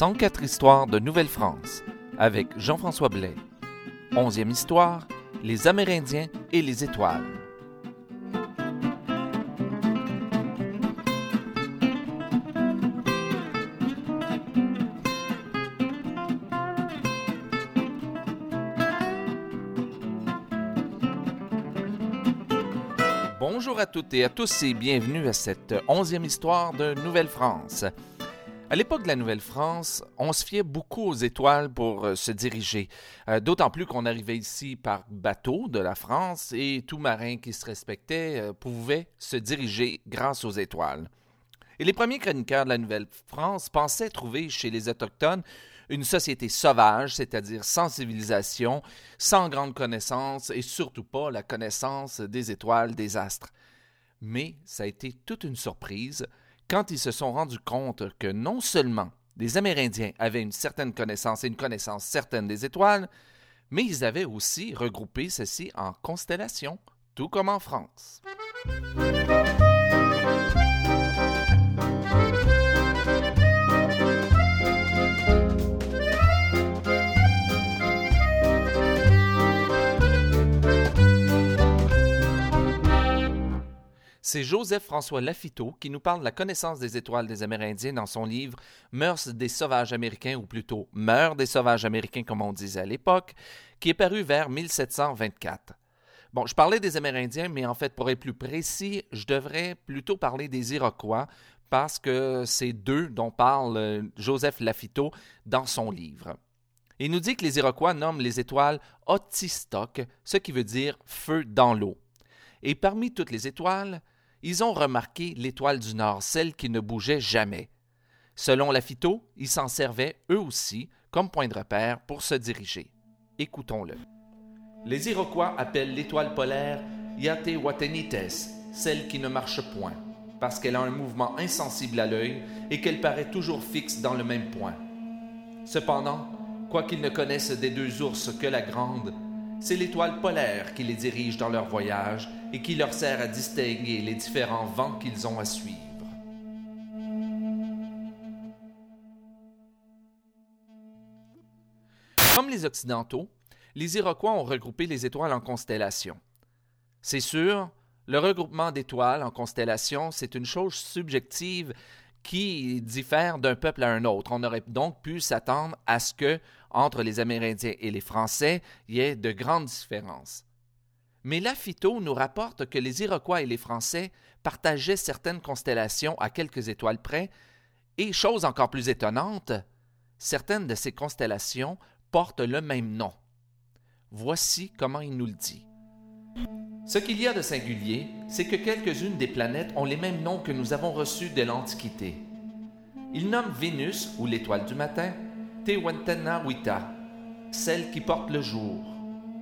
104 histoires de Nouvelle-France avec Jean-François Blais. Onzième histoire, les Amérindiens et les étoiles. Bonjour à toutes et à tous et bienvenue à cette onzième histoire de Nouvelle-France. À l'époque de la Nouvelle-France, on se fiait beaucoup aux étoiles pour euh, se diriger, euh, d'autant plus qu'on arrivait ici par bateau de la France et tout marin qui se respectait euh, pouvait se diriger grâce aux étoiles. Et les premiers chroniqueurs de la Nouvelle-France pensaient trouver chez les Autochtones une société sauvage, c'est-à-dire sans civilisation, sans grande connaissance et surtout pas la connaissance des étoiles, des astres. Mais ça a été toute une surprise quand ils se sont rendus compte que non seulement les Amérindiens avaient une certaine connaissance et une connaissance certaine des étoiles, mais ils avaient aussi regroupé ceci en constellations, tout comme en France. C'est Joseph-François Lafiteau qui nous parle de la connaissance des étoiles des Amérindiens dans son livre Mœurs des sauvages américains, ou plutôt Mœurs des sauvages américains, comme on disait à l'époque, qui est paru vers 1724. Bon, je parlais des Amérindiens, mais en fait, pour être plus précis, je devrais plutôt parler des Iroquois, parce que c'est d'eux dont parle euh, Joseph Lafiteau dans son livre. Il nous dit que les Iroquois nomment les étoiles Otistoc, ce qui veut dire feu dans l'eau. Et parmi toutes les étoiles, ils ont remarqué l'étoile du Nord, celle qui ne bougeait jamais. Selon la phyto, ils s'en servaient eux aussi comme point de repère pour se diriger. Écoutons-le. Les Iroquois appellent l'étoile polaire Yatewatenites, celle qui ne marche point, parce qu'elle a un mouvement insensible à l'œil et qu'elle paraît toujours fixe dans le même point. Cependant, quoiqu'ils ne connaissent des deux ours que la grande, c'est l'étoile polaire qui les dirige dans leur voyage et qui leur sert à distinguer les différents vents qu'ils ont à suivre. Comme les Occidentaux, les Iroquois ont regroupé les étoiles en constellations. C'est sûr, le regroupement d'étoiles en constellations, c'est une chose subjective qui diffère d'un peuple à un autre. On aurait donc pu s'attendre à ce que, entre les Amérindiens et les Français, il y ait de grandes différences. Mais Lafito nous rapporte que les Iroquois et les Français partageaient certaines constellations à quelques étoiles près, et chose encore plus étonnante, certaines de ces constellations portent le même nom. Voici comment il nous le dit. Ce qu'il y a de singulier, c'est que quelques-unes des planètes ont les mêmes noms que nous avons reçus dès l'Antiquité. Il nomme Vénus, ou l'étoile du matin, Wita, celle qui porte le jour,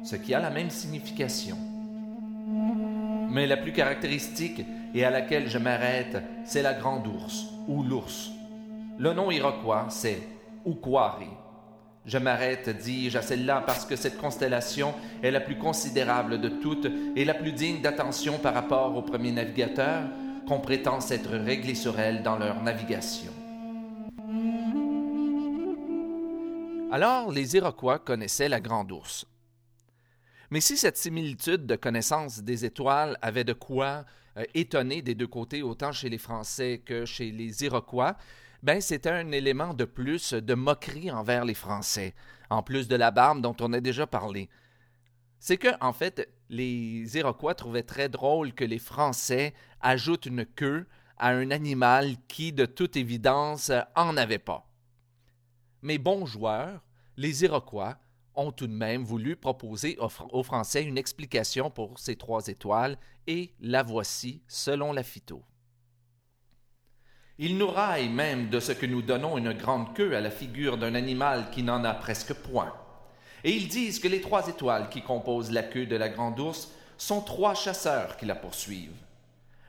ce qui a la même signification. Mais la plus caractéristique et à laquelle je m'arrête, c'est la grande ours, ou l'ours. Le nom iroquois, c'est Ukwari. Je m'arrête, dis-je, à celle-là parce que cette constellation est la plus considérable de toutes et la plus digne d'attention par rapport aux premiers navigateurs qu'on prétend s'être réglés sur elle dans leur navigation. Alors, les Iroquois connaissaient la Grande Ourse. Mais si cette similitude de connaissance des étoiles avait de quoi euh, étonner des deux côtés, autant chez les Français que chez les Iroquois, ben c'était un élément de plus de moquerie envers les Français, en plus de la barbe dont on a déjà parlé. C'est que, en fait, les Iroquois trouvaient très drôle que les Français ajoutent une queue à un animal qui, de toute évidence, en avait pas. Mais bons joueurs, les Iroquois ont tout de même voulu proposer aux Français une explication pour ces trois étoiles, et la voici selon la phyto. Ils nous raillent même de ce que nous donnons une grande queue à la figure d'un animal qui n'en a presque point. Et ils disent que les trois étoiles qui composent la queue de la grande ours sont trois chasseurs qui la poursuivent.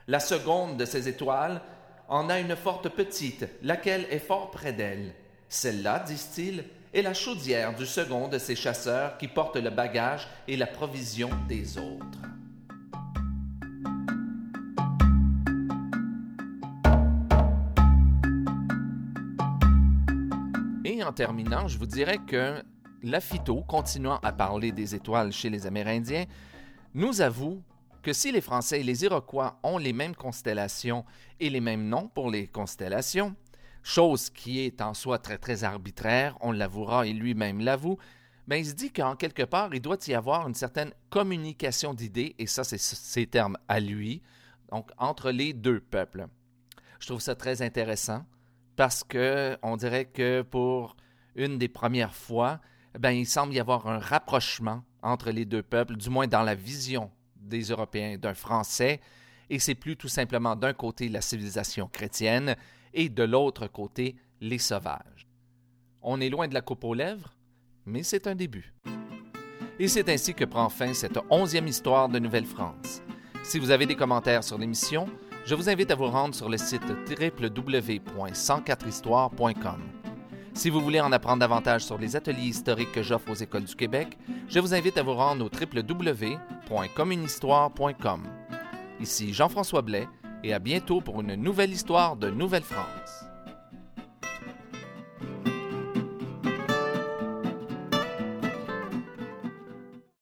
La seconde de ces étoiles en a une forte petite, laquelle est fort près d'elle. Celle-là, disent-ils, est la chaudière du second de ces chasseurs qui portent le bagage et la provision des autres. Et en terminant, je vous dirais que la phyto, continuant à parler des étoiles chez les Amérindiens, nous avoue que si les Français et les Iroquois ont les mêmes constellations et les mêmes noms pour les constellations, chose qui est en soi très très arbitraire, on l'avouera et lui-même l'avoue, mais ben, il se dit qu'en quelque part, il doit y avoir une certaine communication d'idées, et ça, c'est ses termes à lui, donc entre les deux peuples. Je trouve ça très intéressant parce que on dirait que pour une des premières fois, ben, il semble y avoir un rapprochement entre les deux peuples, du moins dans la vision des Européens d'un Français, et c'est plus tout simplement d'un côté la civilisation chrétienne et de l'autre côté les sauvages. On est loin de la coupe aux lèvres, mais c'est un début. Et c'est ainsi que prend fin cette onzième histoire de Nouvelle-France. Si vous avez des commentaires sur l'émission, je vous invite à vous rendre sur le site www.104histoire.com. Si vous voulez en apprendre davantage sur les ateliers historiques que j'offre aux écoles du Québec, je vous invite à vous rendre au www.communhistoire.com. Ici Jean-François Blais et à bientôt pour une nouvelle histoire de Nouvelle-France.